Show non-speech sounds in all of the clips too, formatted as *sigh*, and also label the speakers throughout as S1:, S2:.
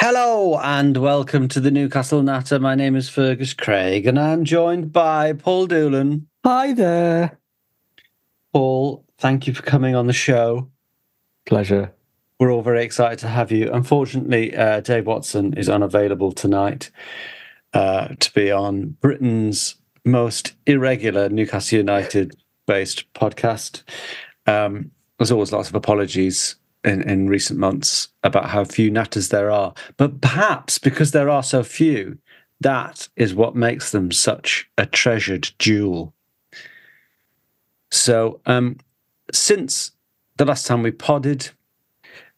S1: Hello and welcome to the Newcastle Natter. My name is Fergus Craig and I'm joined by Paul Doolan.
S2: Hi there.
S1: Paul, thank you for coming on the show.
S2: Pleasure.
S1: We're all very excited to have you. Unfortunately, uh, Dave Watson is unavailable tonight uh, to be on Britain's most irregular Newcastle United based podcast. Um, there's always lots of apologies in, in recent months about how few natters there are. But perhaps because there are so few, that is what makes them such a treasured jewel. So, um, since the last time we podded,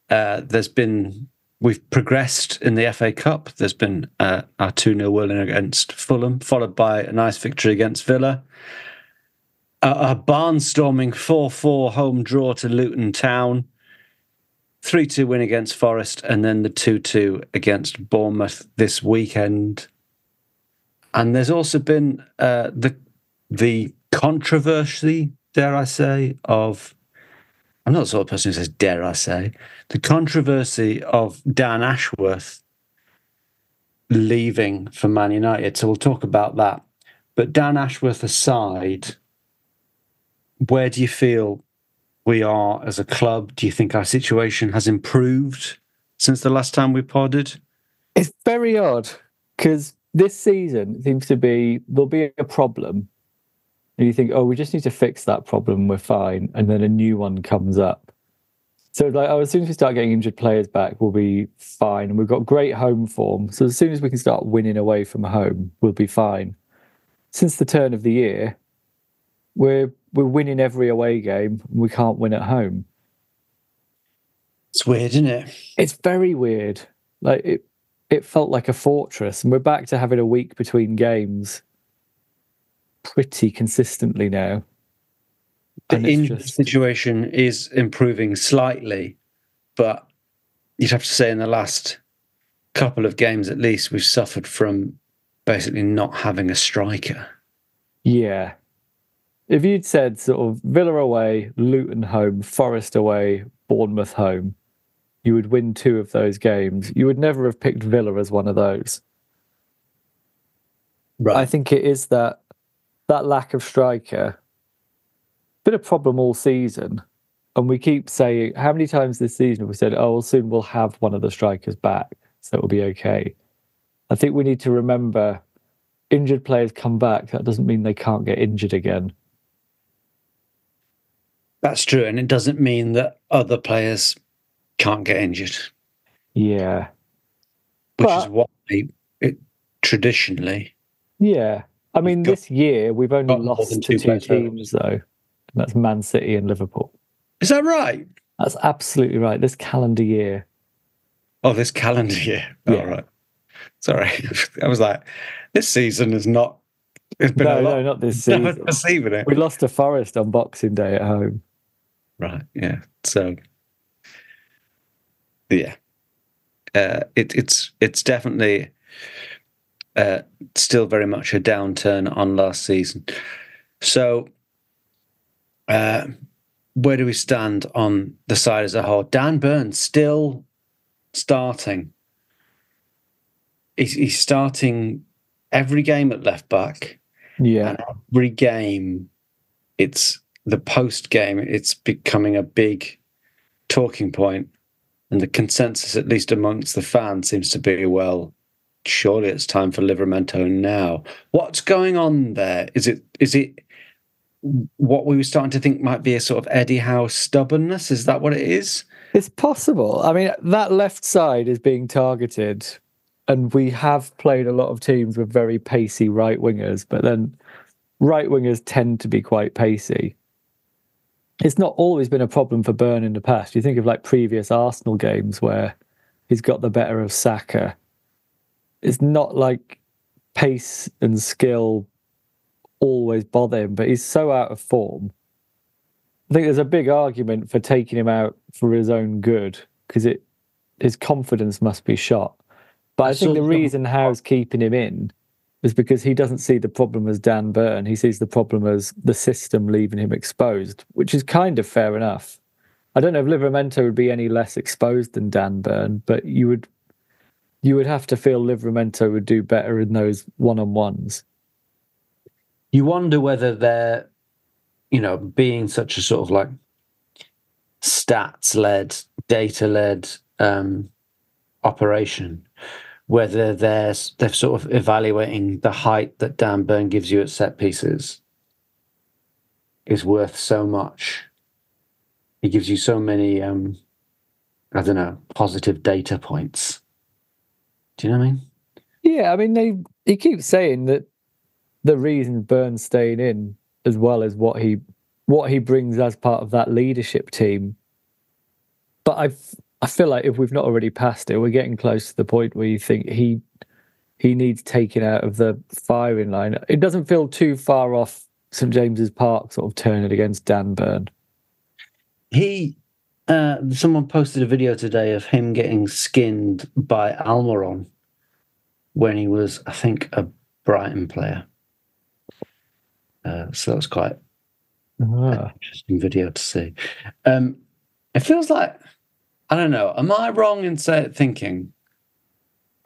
S1: uh, there's been we've progressed in the FA Cup. There's been uh, our 2 0 win against Fulham, followed by a nice victory against Villa. a barnstorming 4 4 home draw to Luton Town. 3 2 win against Forest, and then the 2 2 against Bournemouth this weekend. And there's also been uh, the the controversy, dare I say, of I'm not the sort of person who says dare I say, the controversy of Dan Ashworth leaving for Man United. So we'll talk about that. But Dan Ashworth aside, where do you feel we are as a club? Do you think our situation has improved since the last time we podded?
S2: It's very odd because this season seems to be there'll be a problem. And you think, oh, we just need to fix that problem, we're fine. And then a new one comes up. So, like, oh, as soon as we start getting injured players back, we'll be fine. And we've got great home form. So, as soon as we can start winning away from home, we'll be fine. Since the turn of the year, we're we're winning every away game. And we can't win at home.
S1: It's weird, isn't it?
S2: It's very weird. Like it, it felt like a fortress, and we're back to having a week between games pretty consistently now.
S1: The injury
S2: just-
S1: situation is improving slightly, but you'd have to say in the last couple of games at least, we've suffered from basically not having a striker.
S2: Yeah. If you'd said sort of Villa away, Luton home, Forest away, Bournemouth home, you would win two of those games. You would never have picked Villa as one of those.
S1: Right.
S2: I think it is that that lack of striker. Been a problem all season. And we keep saying how many times this season have we said, oh well soon we'll have one of the strikers back, so it'll be okay. I think we need to remember injured players come back, that doesn't mean they can't get injured again.
S1: That's true. And it doesn't mean that other players can't get injured,
S2: Yeah.
S1: which
S2: But-
S1: is why it traditionally.
S2: Yeah. I mean,
S1: got-
S2: this year we've only lost
S1: than
S2: to
S1: two
S2: two teams, though. And that's Man City and Liverpool.
S1: Is that right?
S2: That's absolutely right. This calendar year.
S1: Oh, this calendar year. All
S2: Yeah.
S1: right. Sorry. *laughs* I was like, this season is not. It's been
S2: No,
S1: a lot.
S2: no, not this *laughs* season.
S1: perceiving it.
S2: We lost to Forest on Boxing Day at home.
S1: Right. Yeah. So, yeah. uh, it, it's it's definitely uh, still very much a downturn on last season. So, uh, where do we stand on the side as a whole? Dan Burns still starting. He's, he's starting every game at left back.
S2: Yeah.
S1: And every game, it's the post game, it's becoming a big talking point. And the consensus, at least amongst the fans, seems to be well, surely it's time for Livramento now. What's going on there? Is it is it what we were starting to think might be a sort of Eddie Howe stubbornness? Is that what it is?
S2: It's possible. I mean, that left side is being targeted, and we have played a lot of teams with very pacey right wingers, but then right wingers tend to be quite pacey. It's not always been a problem for Burn in the past. You think of like previous Arsenal games where he's got the better of Saka. It's not like pace and skill always bother him, but he's so out of form. I think there's a big argument for taking him out for his own good because it his confidence must be shot. But I,
S1: I
S2: think the reason Howe's oh. keeping him in is because he doesn't see the problem as Dan Burn. He sees the problem as the system leaving him exposed, which is kind of fair enough. I don't know if Livramento would be any less exposed than Dan Burn, but you would you would have to feel Livramento would do better in those one on ones.
S1: you wonder whether they're, you know, being such a sort of like stats led, data led um, operation, whether they're they're sort of evaluating the height that Dan Burn gives you at set pieces is worth so much. He gives you so many, um, I don't know, positive data points. Do you know what I mean?
S2: Yeah, I mean they he keeps saying that the reason Burns staying in as well as what he what he brings as part of that leadership team. But I I feel like if we've not already passed it, we're getting close to the point where you think he he needs taken out of the firing line. It doesn't feel too far off St James's Park sort of turning against Dan Burn.
S1: He, uh, someone posted a video today of him getting skinned by Almiron when he was, I think, a Brighton player. Uh, so that was quite an interesting video to see. Um, it feels like I don't know. Am I wrong in say, thinking?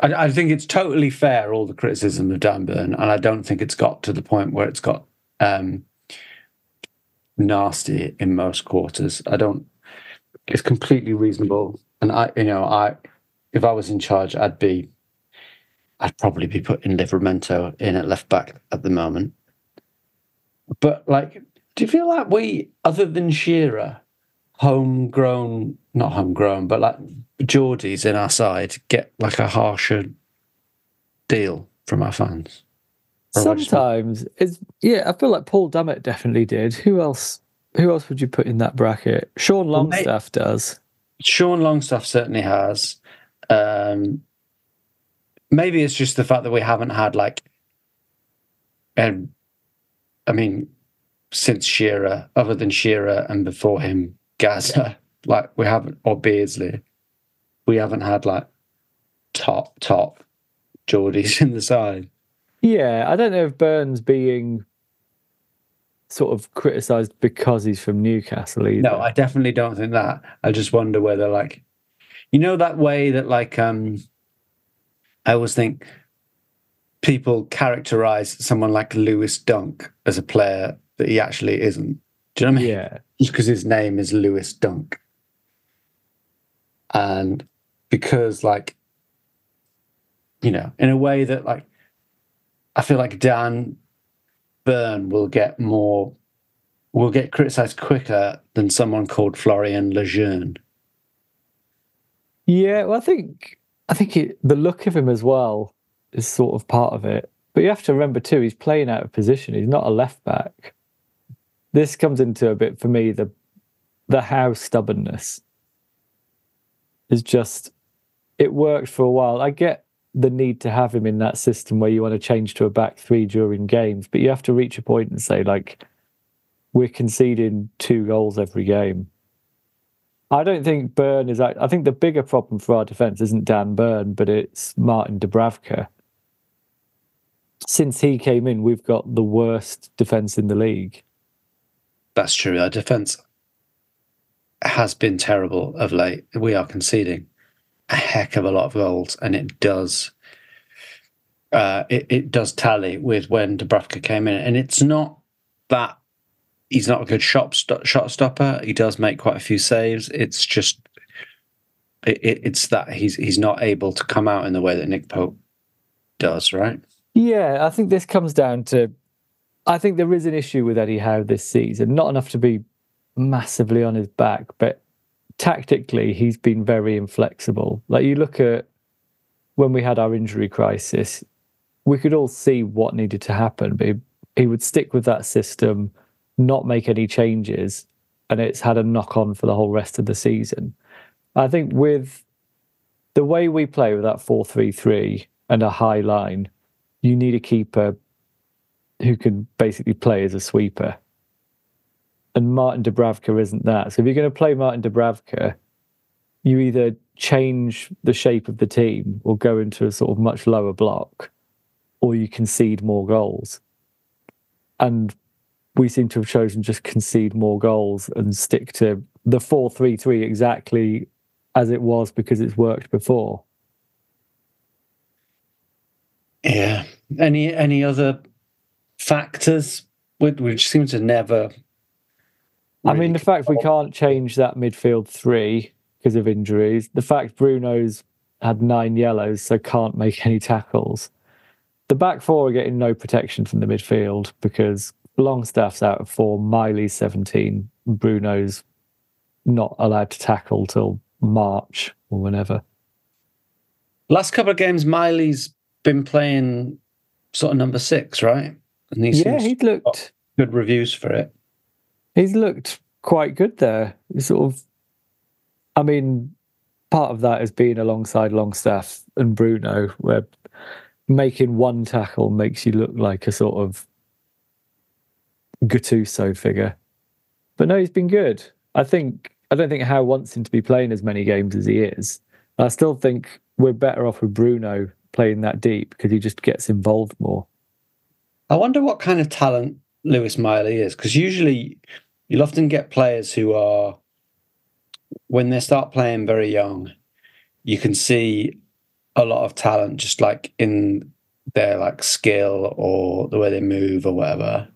S1: I, I think it's totally fair all the criticism of Dan Burn, and I don't think it's got to the point where it's got um, nasty in most quarters. I don't. It's completely reasonable, and I, you know, I, if I was in charge, I'd be, I'd probably be putting Livramento in at left back at the moment. But like, do you feel like we, other than Shearer, homegrown, not homegrown, but like Geordies in our side, get like a harsher deal from our fans? Or I just-
S2: Sometimes it's yeah, I feel like Paul Dummett definitely did. Who else who else would you put in that bracket? Sean
S1: Well, mate-
S2: Longstaff does.
S1: Sean Longstaff certainly has. Um, maybe it's just the fact that we haven't had like, um, I mean, since Shearer, other than Shearer and before him, Gazza, *laughs* like we haven't, or Beardsley, we haven't had like top top Geordies *laughs* in the side.
S2: Yeah, I don't know if Burns being sort of criticised because he's from Newcastle either.
S1: No, I definitely don't think that. I just wonder whether, like, you know, that way that, like, um, I always think people characterize someone like Lewis Dunk as a player that he actually isn't. Do you know what I mean?
S2: yeah,
S1: Just because his name is Lewis Dunk. And because, like, you know, in a way that, like, I feel like Dan Burn will get more, will get criticized quicker than someone called Florian Lejeune.
S2: yeah. Well, I think I think it, the look of him as well is sort of part of it. But you have to remember too, he's playing out of position. He's not a left back. This comes into a bit for me the the Howe stubbornness is just it worked for a while. I get the need to have him in that system where you want to change to a back three during games, but you have to reach a point and say like we're conceding two goals every game. I don't think Burn is. I think the bigger problem for our defense isn't Dan Burn, but it's Martin Dubravka. Since he came in, we've got the worst defense in the league.
S1: That's true. Our defense has been terrible of late. We are conceding a heck of a lot of goals, and it does. Uh, it, it does tally with when Dubravka came in, and it's not that he's not a good shot st- shot stopper. He does make quite a few saves. It's just it, it's that he's he's not able to come out in the way that Nick Pope does, right?
S2: Yeah, I think this comes down to. I think there is an issue with Eddie Howe this season. Not enough to be massively on his back, but tactically he's been very inflexible. Like you look at when we had our injury crisis, we could all see what needed to happen, but he, he would stick with that system not make any changes, and it's had a knock on for the whole rest of the season. I think with the way we play with that 4 3 3 and a high line, you need a keeper who can basically play as a sweeper. And Martin Dubravka isn't that. So if you're going to play Martin Dubravka, you either change the shape of the team or go into a sort of much lower block, or you concede more goals. And we seem to have chosen just concede more goals and stick to the 4-3-3 exactly as it was because it's worked before.
S1: Yeah. Any any other factors which seem to never
S2: I mean the fact we can't change that midfield 3 because of injuries, the fact Bruno's had 9 yellows so can't make any tackles. The back four are getting no protection from the midfield because Longstaff's out of form, Miley's 17, Bruno's not allowed to tackle till March or whenever.
S1: Last couple of games, Miley's been playing sort of number six, right?
S2: And he yeah, he's looked
S1: good reviews for it.
S2: He's looked quite good there. He's sort of, I mean, part of that is being alongside Longstaff and Bruno, where making one tackle makes you look like a sort of Gattuso figure. But no, he's been good. I think I don't think Howe wants him to be playing as many games as he is. I still think we're better off with Bruno playing that deep because he just gets involved more.
S1: I wonder what kind of talent Lewis Miley is because usually you'll often get players who are when they start playing very young, you can see a lot of talent just like in their like skill or the way they move or whatever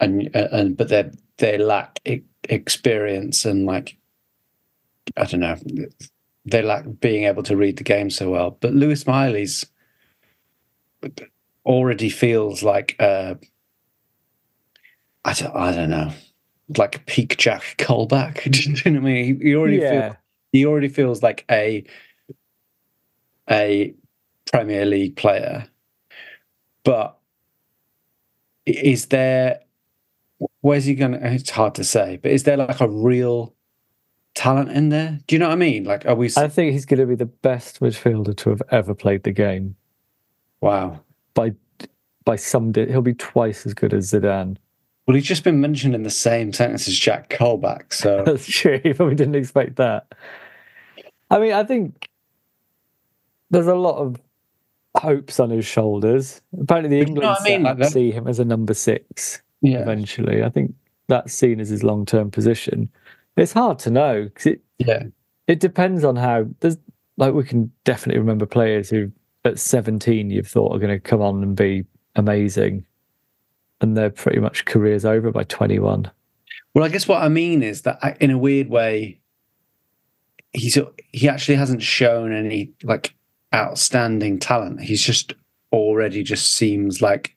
S1: and and but they they lack experience and like I don't know they lack being able to read the game so well. But Lewis Miley's already feels like uh, I don't I don't know like peak Jack *laughs* Colback. *laughs* Do you know what I mean? He already yeah. Feel, he already feels like a a Premier League player, but is there where's he going to? It's hard to say, but is there like a real talent in there? Do you know what I mean? Like, are we?
S2: I think he's going to be the best midfielder to have ever played the game.
S1: Wow.
S2: By by some, he'll be twice as good as Zidane.
S1: Well, he's just been mentioned in the same sentence as Jack Colback, so *laughs*
S2: that's true. *laughs* You probably didn't expect that. I mean, I think there's a lot of hopes on his shoulders. Apparently, the England I mean? see him as a number six yeah. eventually. I think that's seen as his long term position. It's hard to know because it
S1: yeah
S2: it depends on how there's like we can definitely remember players who at 17 you've thought are going to come on and be amazing and they're pretty much careers over by 21
S1: well i guess what i mean is that uh, in a weird way he's he actually hasn't shown any like outstanding talent he's just already just seems like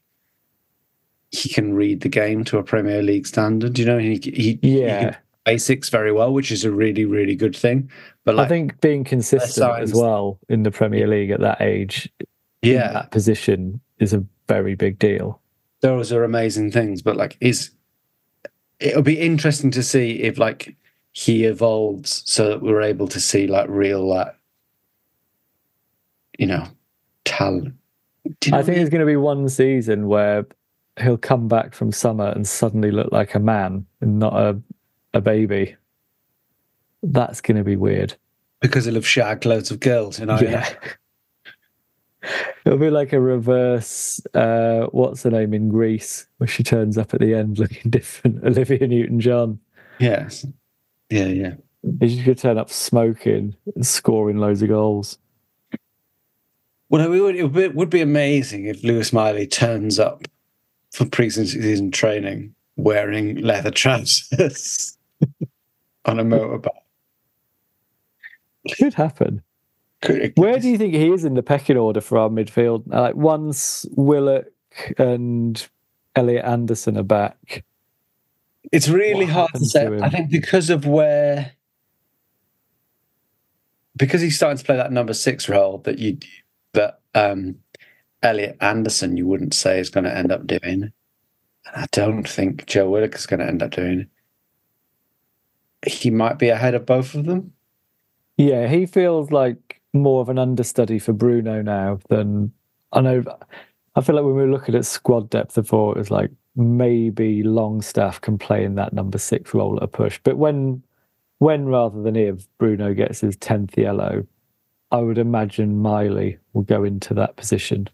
S1: he can read the game to a Premier League standard. You know, he, he
S2: yeah. He
S1: basics very well, which is a really, really good thing. But like,
S2: I think being consistent as well in the Premier League at that age,
S1: yeah,
S2: that position is a very big deal.
S1: Those are amazing things, but like, is it'll be interesting to see if like he evolves so that we're able to see like real like you know talent.
S2: You know I think there's going to be one season where he'll come back from summer and suddenly look like a man and not a a baby. That's going to be weird.
S1: because he'll have shagged loads of girls. You know.
S2: Yeah. *laughs* It'll be like a reverse, uh, what's her name in Grease, where she turns up at the end looking *laughs* different. Olivia Newton John.
S1: Yes. Yeah. Yeah.
S2: She's going to turn up smoking and scoring loads of goals.
S1: Well, it would, be, it would be amazing if Lewis Miley turns up for pre-season training wearing leather trousers *laughs* on a motorbike.
S2: Could happen.
S1: Could-
S2: Where do you think he is in the pecking order for our midfield? Uh, Like once Willock and Elliot Anderson are back.
S1: It's really hard to say.
S2: to?
S1: I think because of where, because he's starting to play that number six role that you that um, Elliot Anderson you wouldn't say is going to end up doing. And I don't think Joe Willock is going to end up doing. He might be ahead of both of them.
S2: Yeah, he feels like more of an understudy for Bruno now than I know. I feel like when we were looking at squad depth before, it was like maybe Longstaff can play in that number six role at a push. But when, when rather than if Bruno gets his tenth yellow, I would imagine Miley will go into that position.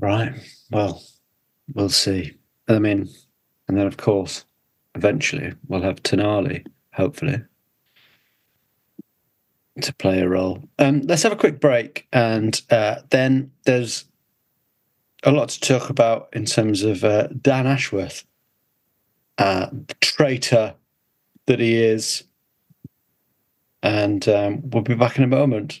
S1: Right. Well, we'll see. I mean, and then of course, eventually we'll have Tonali, hopefully, to play a role. Um, let's have a quick break, and uh, then there's a lot to talk about in terms of uh, Dan Ashworth, uh, the traitor that he is, and um, we'll be back in a moment.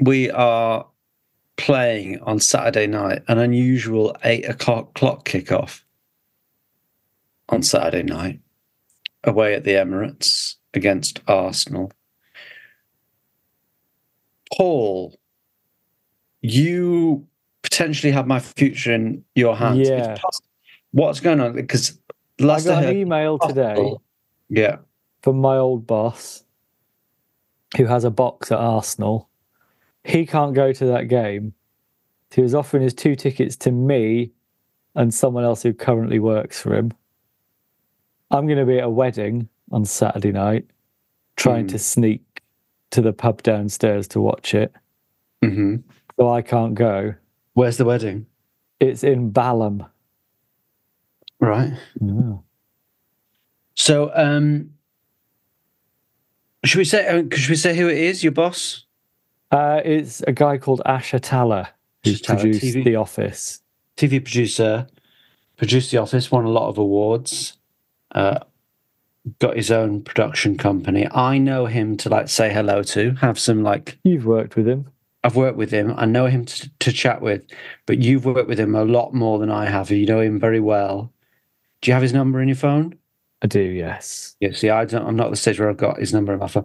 S1: we are playing on Saturday night an unusual eight o'clock clock kickoff on Saturday night away at the Emirates against Arsenal. Paul, you potentially have my future in your hands.
S2: Yeah.
S1: What's going on? Because
S2: I
S1: last I
S2: got
S1: heard,
S2: an email today
S1: yeah,
S2: from my old boss who has a box at Arsenal. He can't go to that game. He was offering his two tickets to me and someone else who currently works for him. I'm going to be at a wedding on Saturday night, trying
S1: Hmm.
S2: to sneak to the pub downstairs to watch it.
S1: hmm
S2: So I can't go.
S1: Where's the wedding?
S2: It's in Balham.
S1: Right. So, um, should we say? uh, Should we say who it is? Your boss?
S2: Uh, it's a guy called Ash Atalla who's
S1: Atalla,
S2: produced
S1: TV.
S2: The Office.
S1: TV producer, produced The Office, won a lot of awards. Uh, got his own production company. I know him to like say hello to, have some like.
S2: You've worked with him.
S1: I've worked with him. I know him to, to chat with, but you've worked with him a lot more than I have. You know him very well. Do you have his number in your phone?
S2: I do, yes.
S1: Yeah. See, I don't. I'm not at the stage where I've got his number in my phone.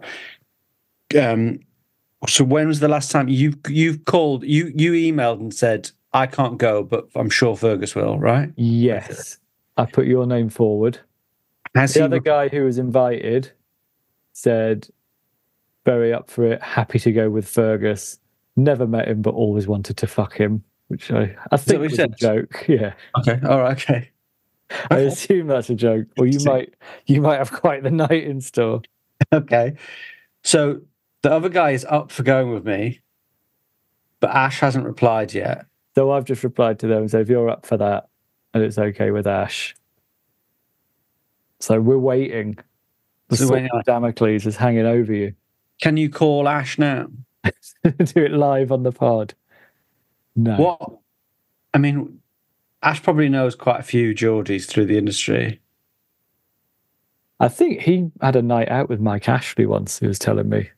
S1: Um, so when was the last time you you've called you you emailed and said I can't go, but I'm sure Fergus will, right?
S2: Yes. I put your name forward.
S1: Has
S2: the other
S1: re-
S2: guy who was invited said, very up for it, happy to go with Fergus. Never met him, but always wanted to fuck him, which I, I think was a
S1: said?
S2: joke. *laughs* Yeah.
S1: Okay, all right, okay.
S2: I assume that's a joke. Or you might you might have quite the night in store. *laughs*
S1: Okay. So the other guy is up for going with me, but Ash hasn't replied yet.
S2: So I've just replied to them and said, if you're up for that and it's okay with Ash. So we're waiting. The
S1: So
S2: sword of Damocles is hanging over you.
S1: Can you call Ash now? *laughs*
S2: Do it live on the pod. No.
S1: What? I mean, Ash probably knows quite a few Geordies through the industry.
S2: I think he had a night out with Mike Ashley once, he was telling me.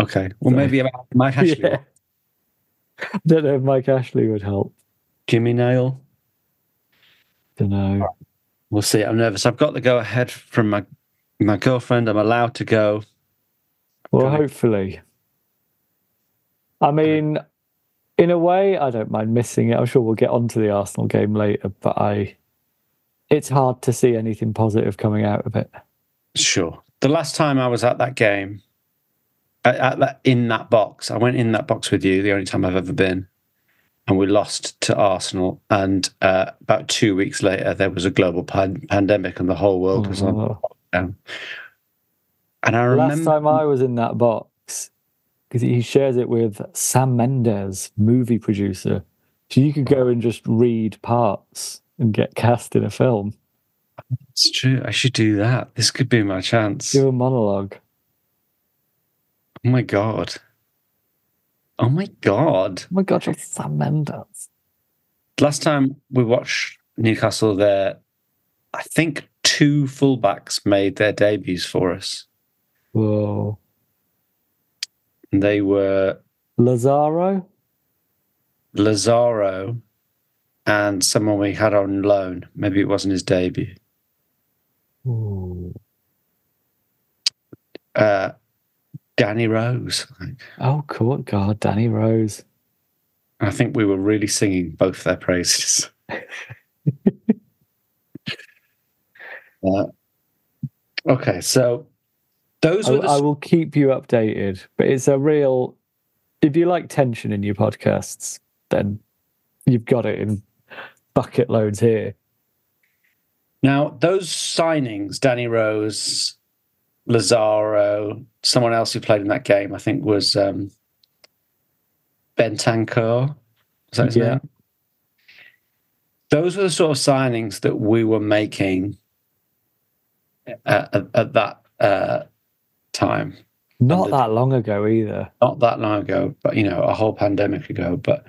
S1: Okay. Well, maybe about Mike *laughs* Ashley,
S2: Yeah. I don't know if Mike Ashley would help.
S1: Jimmy Nail.
S2: Don't know.
S1: We'll see. I'm nervous. I've got the go ahead from my my girlfriend. I'm allowed to go.
S2: Well,
S1: Okay.
S2: hopefully. I mean, in a way, I don't mind missing it. I'm sure we'll get onto the Arsenal game later, but I, it's hard to see anything positive coming out of it.
S1: Sure. The last time I was at that game, at, at that, in that box, I went in that box with you. The only time I've ever been, and we lost to Arsenal. And uh, about two weeks later, there was a global pan- pandemic, and the whole world was on
S2: Oh.
S1: lockdown. And I remember Last
S2: time I was in that box, because he shares it with Sam Mendes, movie producer. So you could go and just read parts and get cast in a film.
S1: it's true. I should do that. This could be my chance.
S2: Do a monologue.
S1: Oh my god. Oh my god.
S2: Oh my god, you're Sam Mendes.
S1: Last time we watched Newcastle there, I think two fullbacks made their debuts for us.
S2: Whoa.
S1: And they were
S2: Lazaro?
S1: Lazaro and someone we had on loan. Maybe it wasn't his debut.
S2: Ooh.
S1: Uh, Danny Rose.
S2: Oh, cool. God, Danny Rose.
S1: I think we were really singing both their praises. *laughs* Uh, okay, so those
S2: I,
S1: were the
S2: I will keep you updated, but it's a real. If you like tension in your podcasts, then you've got it in bucket loads here.
S1: Now, those signings, Danny Rose, Lazaro, someone else who played in that game, I think was um, Bentancur. Is that his
S2: Yeah.
S1: name? Those were the sort of signings that we were making at, at, at that uh, time.
S2: Not that long ago either.
S1: Not that long ago, but you know, a whole pandemic ago. But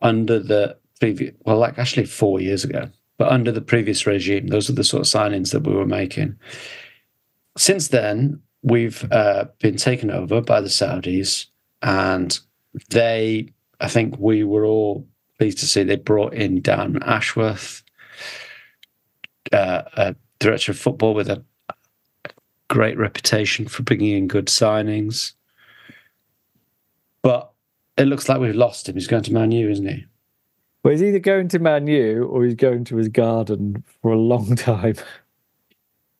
S1: under the previous, well, like actually four years ago, but under the previous regime, those are the sort of signings that we were making. Since then, we've uh, been taken over by the Saudis, and they, I think we were all pleased to see they brought in Dan Ashworth, uh, a director of football with a great reputation for bringing in good signings. But it looks like we've lost him. He's going to Man U, isn't he?
S2: Well, he's either going to Man U or he's going to his garden for a long *laughs* time.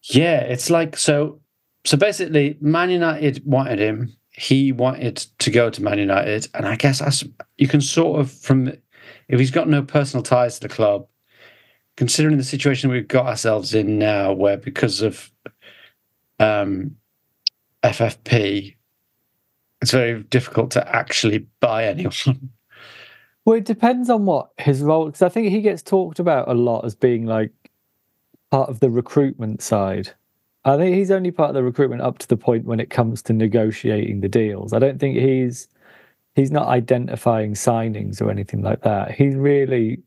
S1: Yeah, it's like so. So basically, Man United wanted him. He wanted to go to Man United, and I guess as you can sort of from if he's got no personal ties to the club, considering the situation we've got ourselves in now, where because of um, FFP, it's very difficult to actually buy anyone.
S2: Well, it depends on what his role. Because I think he gets talked about a lot as being like part of the recruitment side. I think he's only part of the recruitment up to the point when it comes to negotiating the deals. I don't think he's he's not identifying signings or anything like that. He's really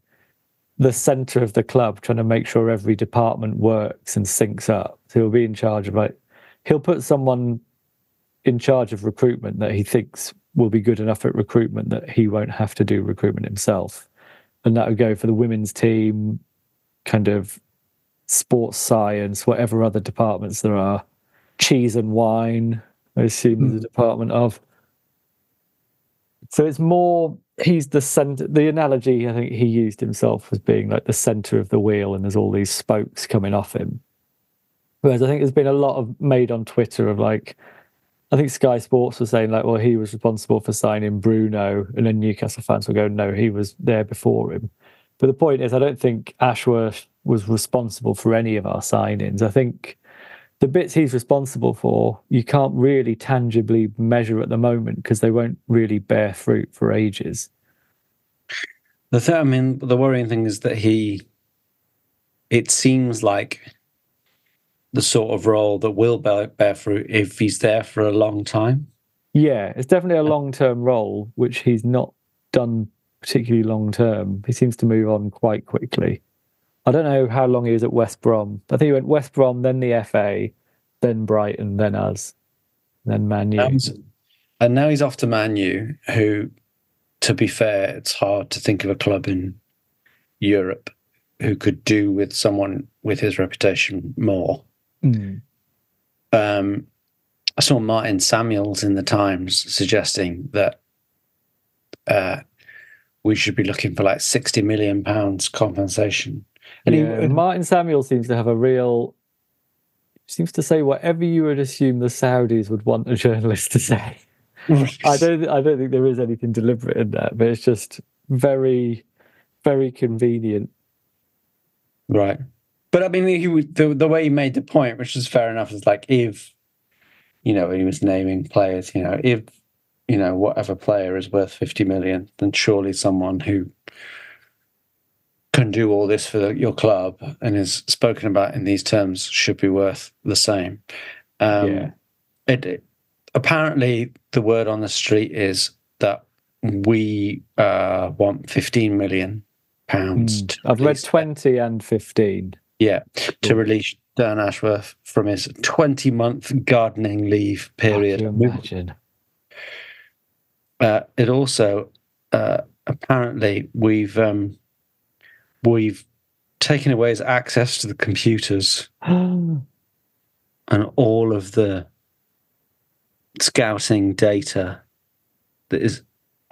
S2: the center of the club, trying to make sure every department works and syncs up. So he'll be in charge of like he'll put someone in charge of recruitment that he thinks will be good enough at recruitment that he won't have to do recruitment himself. And that would go for the women's team, kind of sports science, whatever other departments there are, cheese and wine, I assume hmm. there's a department of. So it's more he's the center. The analogy I think he used himself was being like the center of the wheel, and there's all these spokes coming off him. Whereas I think there's been a lot of made on Twitter of like, I think Sky Sports was saying like, well, he was responsible for signing Bruno, and then Newcastle fans will go, no, he was there before him. But the point is, I don't think Ashworth was responsible for any of our signings. I think the bits he's responsible for, you can't really tangibly measure at the moment because they won't really bear fruit for ages.
S1: The thing, I mean, the worrying thing is that he, it seems like the sort of role that will bear, bear fruit if he's there for a long time.
S2: Yeah, it's definitely a long term role, which he's not done particularly long term. He seems to move on quite quickly. I don't know how long he was at West Brom. I think he went West Brom, then the FA, then Brighton, then us, then Man U.
S1: Um, and now he's off to Man U, who, to be fair, it's hard to think of a club in Europe who could do with someone with his reputation more.
S2: Mm.
S1: Um, I saw Martin Samuels in the Times suggesting that uh, we should be looking for like sixty million pounds compensation.
S2: And yeah, he, Martin Samuel seems to have a real seems to say whatever you would assume the Saudis would want a journalist to say. *laughs* I don't I don't think there is anything deliberate in that, but it's just very, very convenient.
S1: Right. But I mean he the the way he made the point, which is fair enough, is like if you know, he was naming players, you know, if you know, whatever player is worth 50 million, then surely someone who can do all this for the, your club and is spoken about in these terms should be worth the same. Um, yeah. It, it, apparently, the word on the street is that we uh, want 15 million pounds.
S2: Mm, I've read 20 and 15.
S1: Yeah, to release Dan Ashworth from his 20 month gardening leave period.
S2: imagine?
S1: Uh, it also uh, apparently we've um, we've taken away his access to the computers *gasps* and all of the scouting data that is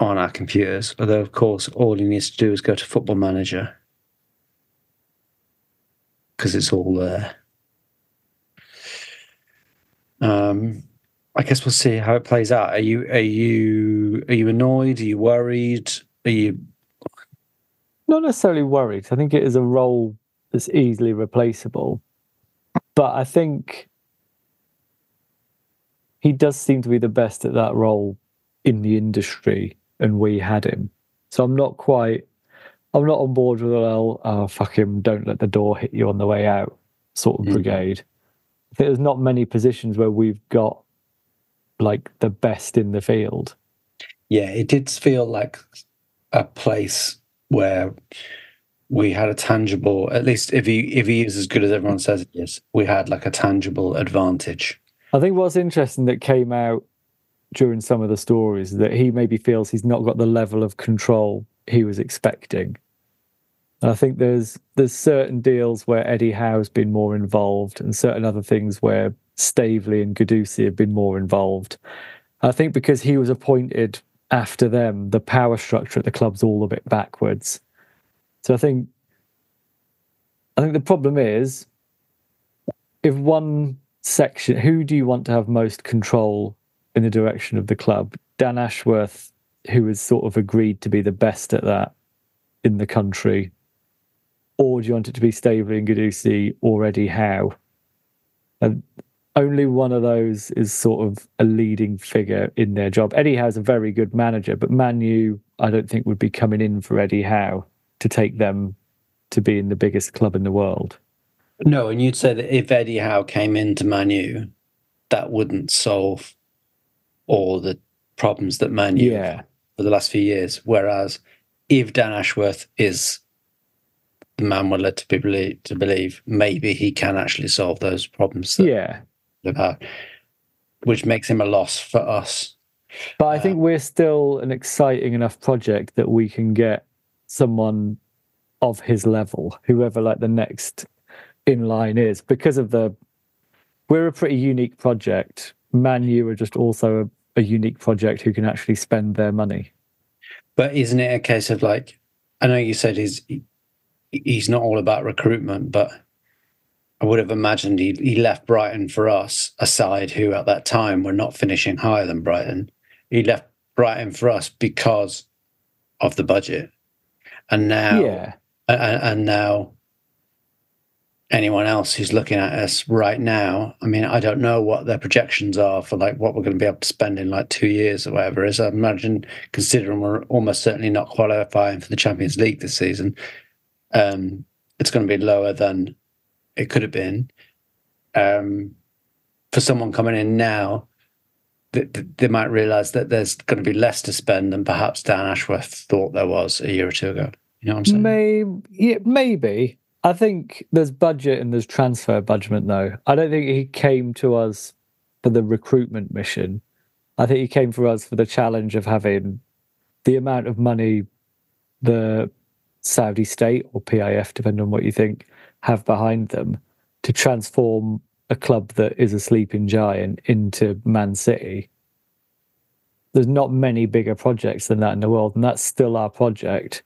S1: on our computers. Although, of course, all he needs to do is go to Football Manager because it's all there. Um, I guess we'll see how it plays out. Are you are you are you annoyed? Are you worried? Are you
S2: not necessarily worried. I think it is a role that's easily replaceable. But I think he does seem to be the best at that role in the industry, and we had him. So I'm not quite, I'm not on board with a well, oh fuck him, don't let the door hit you on the way out sort of brigade. There's not many positions where we've got like the best in the field.
S1: Yeah, it did feel like a place where we had a tangible, at least if he if he is as good as everyone says he is, we had like a tangible advantage.
S2: I think what's interesting that came out during some of the stories that he maybe feels he's not got the level of control he was expecting. And I think there's there's certain deals where Eddie Howe's been more involved, and certain other things where Staveley and Ghodoussi have been more involved. I think because he was appointed after them, the power structure at the club's all a bit backwards. So I think I think the problem is if one section who do you want to have most control in the direction of the club? Dan Ashworth, who has sort of agreed to be the best at that in the country, or do you want it to be Staveley and Ghodoussi or Eddie Howe? And only one of those is sort of a leading figure in their job. Eddie Howe's a very good manager, but Man U, I don't think, would be coming in for Eddie Howe to take them to being the biggest club in the world.
S1: No, and you'd say that if Eddie Howe came into Man U, that wouldn't solve all the problems that Man U
S2: yeah.
S1: for the last few years. Whereas if Dan Ashworth is the man we're led to, be believe, to believe, maybe he can actually solve those problems.
S2: yeah,
S1: about, which makes him a loss for us.
S2: But I think we're still an exciting enough project that we can get someone of his level, whoever like the next in line is, because of the. We're a pretty unique project Man U are just also a, a unique project who can actually spend their money.
S1: But isn't it a case of like, I know you said he's he's not all about recruitment, but I would have imagined he, he left Brighton for us, a side who at that time were not finishing higher than Brighton. He left Brighton for us because of the budget, and now,
S2: Yeah.
S1: and, and now, anyone else who's looking at us right now, I mean, I don't know what their projections are for like what we're going to be able to spend in like two years or whatever. Is I imagine, considering we're almost certainly not qualifying for the Champions League this season, um, it's going to be lower than it could have been. Um, for someone coming in now, that th- they might realise that there's going to be less to spend than perhaps Dan Ashworth thought there was a year or two ago. You know what I'm saying?
S2: Maybe, yeah, maybe. I think there's budget and there's transfer budget, though. I don't think he came to us for the recruitment mission. I think he came for us for the challenge of having the amount of money the Saudi state or PIF, depending on what you think, have behind them to transform a club that is a sleeping giant into Man City. There's not many bigger projects than that in the world, and that's still our project.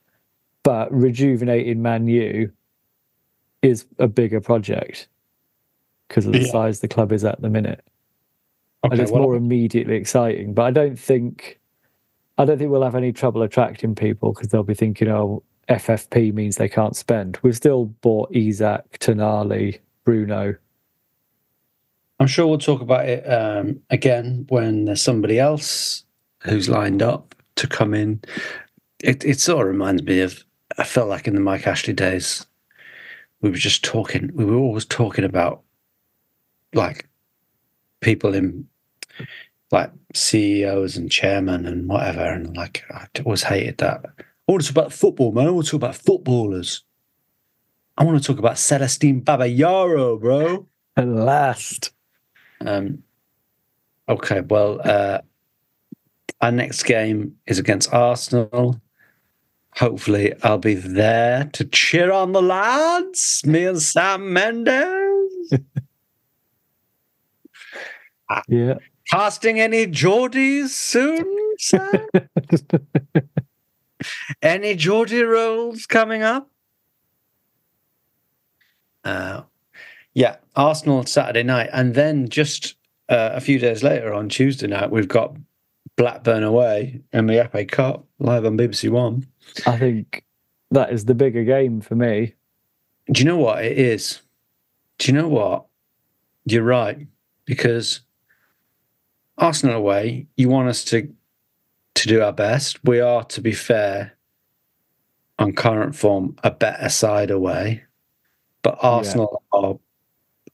S2: But rejuvenating Man U is a bigger project because of the
S1: Yeah.
S2: size the club is at the minute. and it's
S1: well-
S2: more immediately exciting. But I don't think I don't think we'll have any trouble attracting people because they'll be thinking, oh, FFP means they can't spend. We've still bought Isaac, Tonali, Bruno.
S1: I'm sure we'll talk about it um, again when there's somebody else who's lined up to come in. It, it sort of reminds me of, I felt like in the Mike Ashley days, we were just talking, we were always talking about like people in like CEOs and chairmen and whatever. And like, I always hated that. I want to talk about football, man. I want to talk about footballers. I want to talk about Celestine Babayaro, bro.
S2: At last.
S1: Um, okay, well, uh, our next game is against Arsenal. Hopefully, I'll be there to cheer on the lads. Me and Sam Mendes. *laughs*
S2: Yeah.
S1: Casting any Geordies soon, Sam? *laughs* any Geordie roles coming up? Uh, yeah, Arsenal Saturday night, and then just uh, a few days later on Tuesday night, we've got Blackburn away in the FA Cup live on BBC One.
S2: I think that is the bigger game for me.
S1: Do you know what it is? Do you know what? You're right because Arsenal away, you want us to to do our best. We are, to be fair, on current form, a better side away, but Arsenal are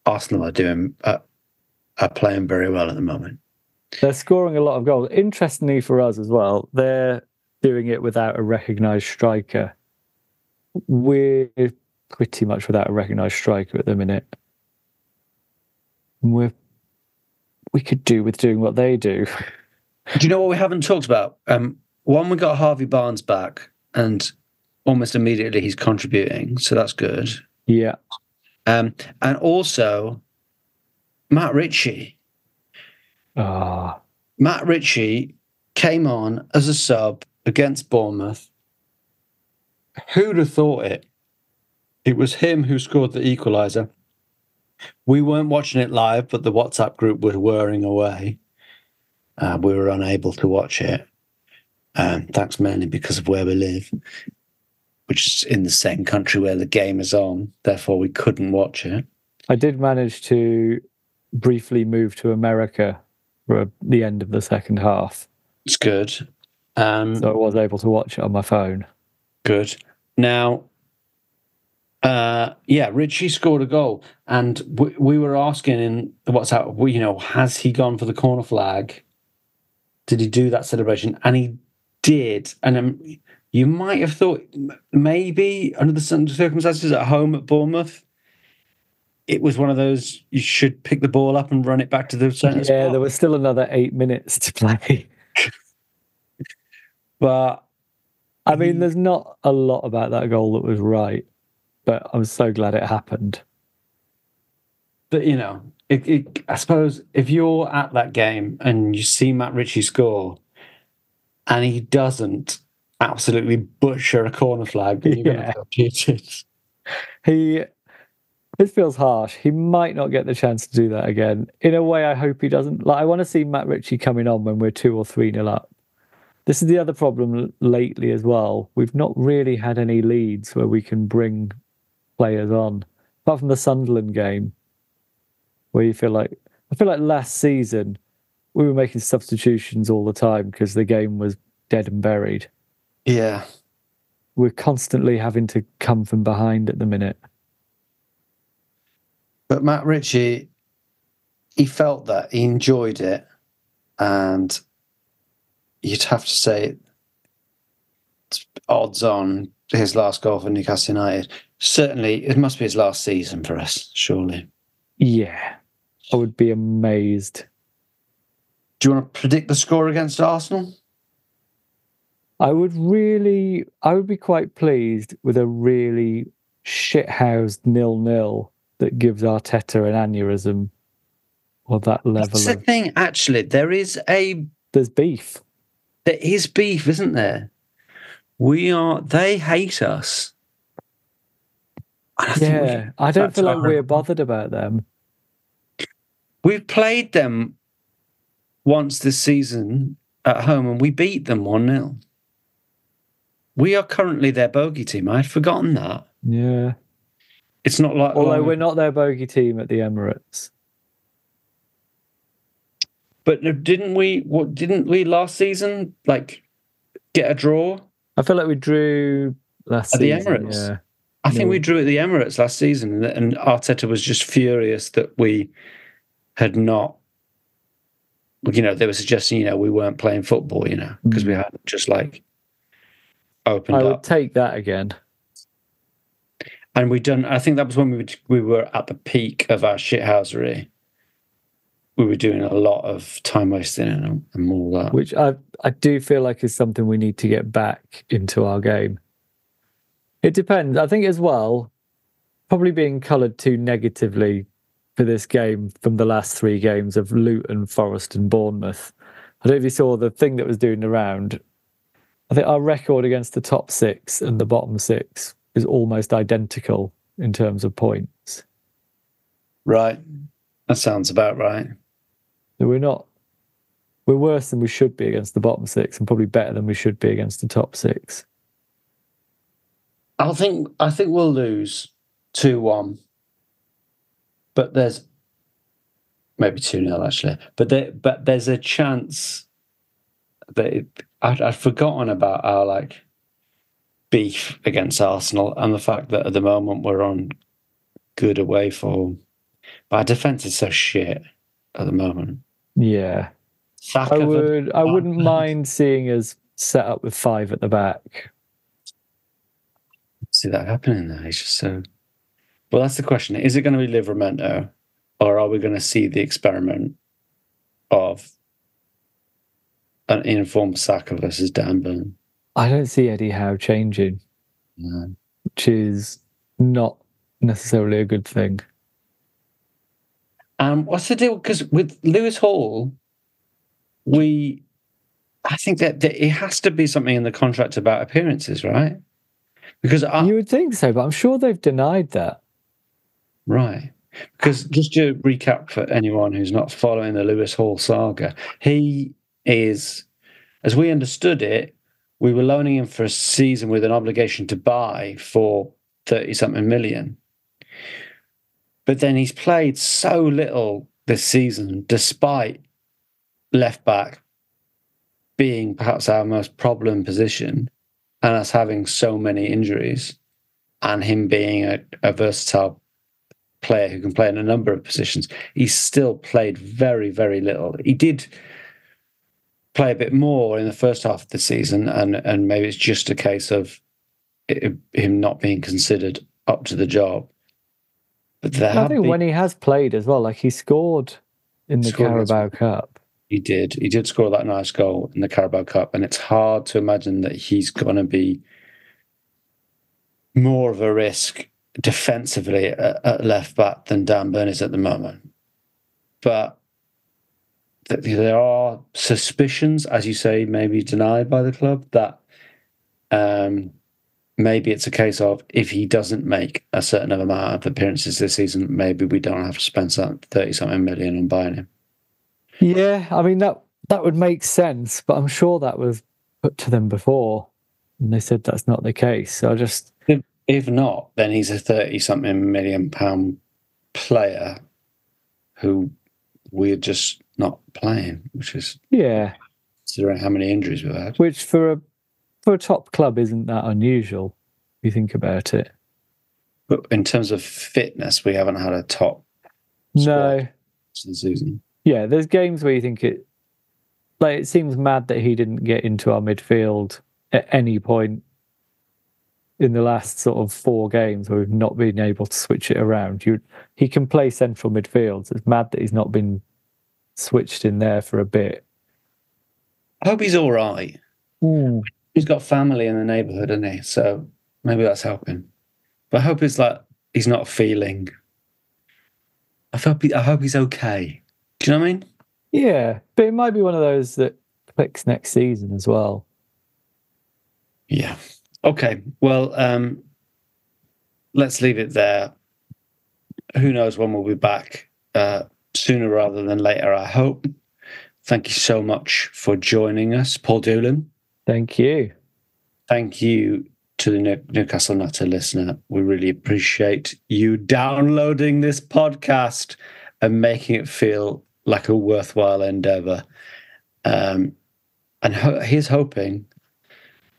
S1: Arsenal are doing uh, are playing very well at the moment.
S2: They're scoring a lot of goals. Interestingly for us as well, they're doing it without a recognised striker. We're pretty much without a recognised striker at the minute. We're we could do with doing what they do. *laughs*
S1: Do you know what we haven't talked about? Um, one, we got Harvey Barnes back, and almost immediately he's contributing, so that's good.
S2: Yeah.
S1: Um, and also Matt Ritchie.
S2: Ah,
S1: Matt Ritchie came on as a sub against Bournemouth. Who'd have thought it? It was him who scored the equaliser. We weren't watching it live, but the WhatsApp group was whirring away. Uh, we were unable to watch it. Um, thanks mainly because of where we live, which is in the same country where the game is on. Therefore, we couldn't watch it.
S2: I did manage to briefly move to America for the end of the second half.
S1: It's good. Um,
S2: so I was able to watch it on my phone.
S1: Good. Now, uh, yeah, Ritchie scored a goal, and we, we were asking in the WhatsApp, you know, has he gone for the corner flag? Did he do that celebration? And he did. And um, you might have thought maybe under the circumstances at home at Bournemouth, it was one of those you should pick the ball up and run it back to the centre
S2: Yeah,
S1: spot.
S2: there was still another eight minutes to play. *laughs*
S1: but
S2: I mean, there's not a lot about that goal that was right, but I'm so glad it happened.
S1: but you know, it, it, I suppose if you're at that game and you see Matt Ritchie score, and he doesn't absolutely butcher a corner flag, then you're going to feel cheated. *laughs*
S2: He this feels harsh. He might not get the chance to do that again. In a way, I hope he doesn't. Like I want to see Matt Ritchie coming on when we're two or three nil up. This is the other problem lately as well. We've not really had any leads where we can bring players on, apart from the Sunderland game, where you feel like I feel like last season we were making substitutions all the time because the game was dead and buried.
S1: Yeah.
S2: We're constantly having to come from behind at the minute.
S1: But Matt Ritchie, he felt that he enjoyed it, and you'd have to say odds on his last goal for Newcastle United. Certainly, it must be his last season for us. Surely.
S2: Yeah, I would be amazed.
S1: Do you want to predict the score against Arsenal?
S2: I would really, I would be quite pleased with a really shithoused nil nil that gives Arteta an aneurysm or that level
S1: That's the
S2: of.
S1: thing. Actually, there is a
S2: There's beef.
S1: there is beef, isn't there? We are. They hate us. I
S2: Yeah, I don't feel like we're bothered about them.
S1: We've played them once this season at home and we beat them 1 0. We are currently their bogey team. I'd forgotten that.
S2: Yeah.
S1: It's not like.
S2: Although
S1: oh,
S2: we're not their bogey team at the Emirates.
S1: But didn't we? What didn't we last season? Like get a draw
S2: I feel like we drew last
S1: at the. Emirates.
S2: Yeah.
S1: I think
S2: No.
S1: we drew at the Emirates last season, and, and Arteta was just furious that we had not. You know, they were suggesting, you know, we weren't playing football, you know, because we mm. hadn't just like opened
S2: I would
S1: up.
S2: take that again.
S1: and we done. I think that was when we were, we were at the peak of our shithousery. We were doing a lot of time wasting and, and all that.
S2: which I I do feel like is something we need to get back into our game. It depends. I think as well, probably being coloured too negatively for this game from the last three games of Luton, Forest, and Bournemouth. I don't know if you saw the thing that was doing around. I think our record against the top six and the bottom six is almost identical in terms of points.
S1: Right, that sounds about right.
S2: So we're not we're worse than we should be against the bottom six and probably better than we should be against the top six.
S1: I think I think we'll lose two one, but there's maybe two 0 actually. But there, but there's a chance that it, I'd, I'd forgotten about our like beef against Arsenal and the fact that at the moment we're on good away form, but our defense is so shit at the moment.
S2: Yeah.
S1: Saka
S2: I would I wouldn't mind seeing us set up with five at the back.
S1: see that happening there. He's just so. Well, that's the question. Is it going to be Livramento, or are we going to see the experiment of an informed Saka versus Dan Burn?
S2: I don't see Eddie Howe changing,
S1: No.
S2: which is not necessarily a good thing.
S1: Um, what's the deal? Because with Lewis Hall, we, I think that, that it has to be something in the contract about appearances, right? Because I,
S2: You would think so, but I'm sure they've denied that.
S1: Right. Because just to recap for anyone who's not following the Lewis Hall saga, he is, as we understood it, we were loaning him for a season with an obligation to buy for 30 something million. But then he's played so little this season, despite left back being perhaps our most problem position and us having so many injuries and him being a, a versatile player who can play in a number of positions. He still played very, very little. He did play a bit more in the first half of the season, and and maybe it's just a case of it, him not being considered up to the job. But there
S2: I think
S1: been-
S2: when he has played as well, like he scored in the
S1: Scored
S2: Carabao Cup.
S1: He did. He did score that nice goal in the Carabao Cup, and it's hard to imagine that he's going to be more of a risk defensively at, at left back than Dan Burn is at the moment. but th- there are suspicions, as you say, maybe denied by the club that um, maybe it's a case of if he doesn't make a certain amount of appearances this season, maybe we don't have to spend some thirty something million on buying him.
S2: Yeah, I mean that that would make sense, but I'm sure that was put to them before, and they said that's not the case. So I just
S1: if not, then he's a thirty something million pound player who we're just not playing, which is
S2: yeah,
S1: considering how many injuries we've had.
S2: which for a for a top club isn't that unusual. If you think about it.
S1: But in terms of fitness, we haven't had a top
S2: No,
S1: season.
S2: yeah, there's games where you think it like it seems mad that he didn't get into our midfield at any point in the last sort of four games where we've not been able to switch it around. You he can play central midfield. It's mad that he's not been switched in there for a bit.
S1: I hope he's all right. Hmm. He's got family in the neighbourhood, hasn't he? So maybe that's helping. But I hope it's like he's not feeling. I hope he, I hope he's okay. Do you know what I mean?
S2: Yeah, but it might be one of those that clicks next season as well.
S1: Yeah. Okay. Well, um, let's leave it there. Who knows when we'll be back? Uh, sooner rather than later, I hope. Thank you so much for joining us, Paul Doolan.
S2: Thank you.
S1: Thank you to the Newcastle Natter listener. We really appreciate you downloading this podcast and making it feel like a worthwhile endeavor. Um, and ho- here's hoping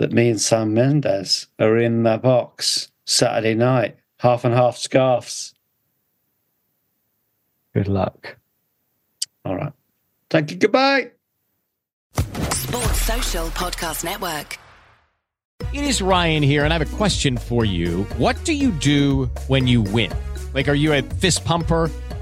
S1: that me and Sam Mendes are in the box Saturday night, half and half scarves.
S2: Good luck.
S1: All right. Thank you. Goodbye.
S3: Sports Social Podcast Network.
S4: It is Ryan here, and I have a question for you. What do you do when you win? Like, are you a fist pumper?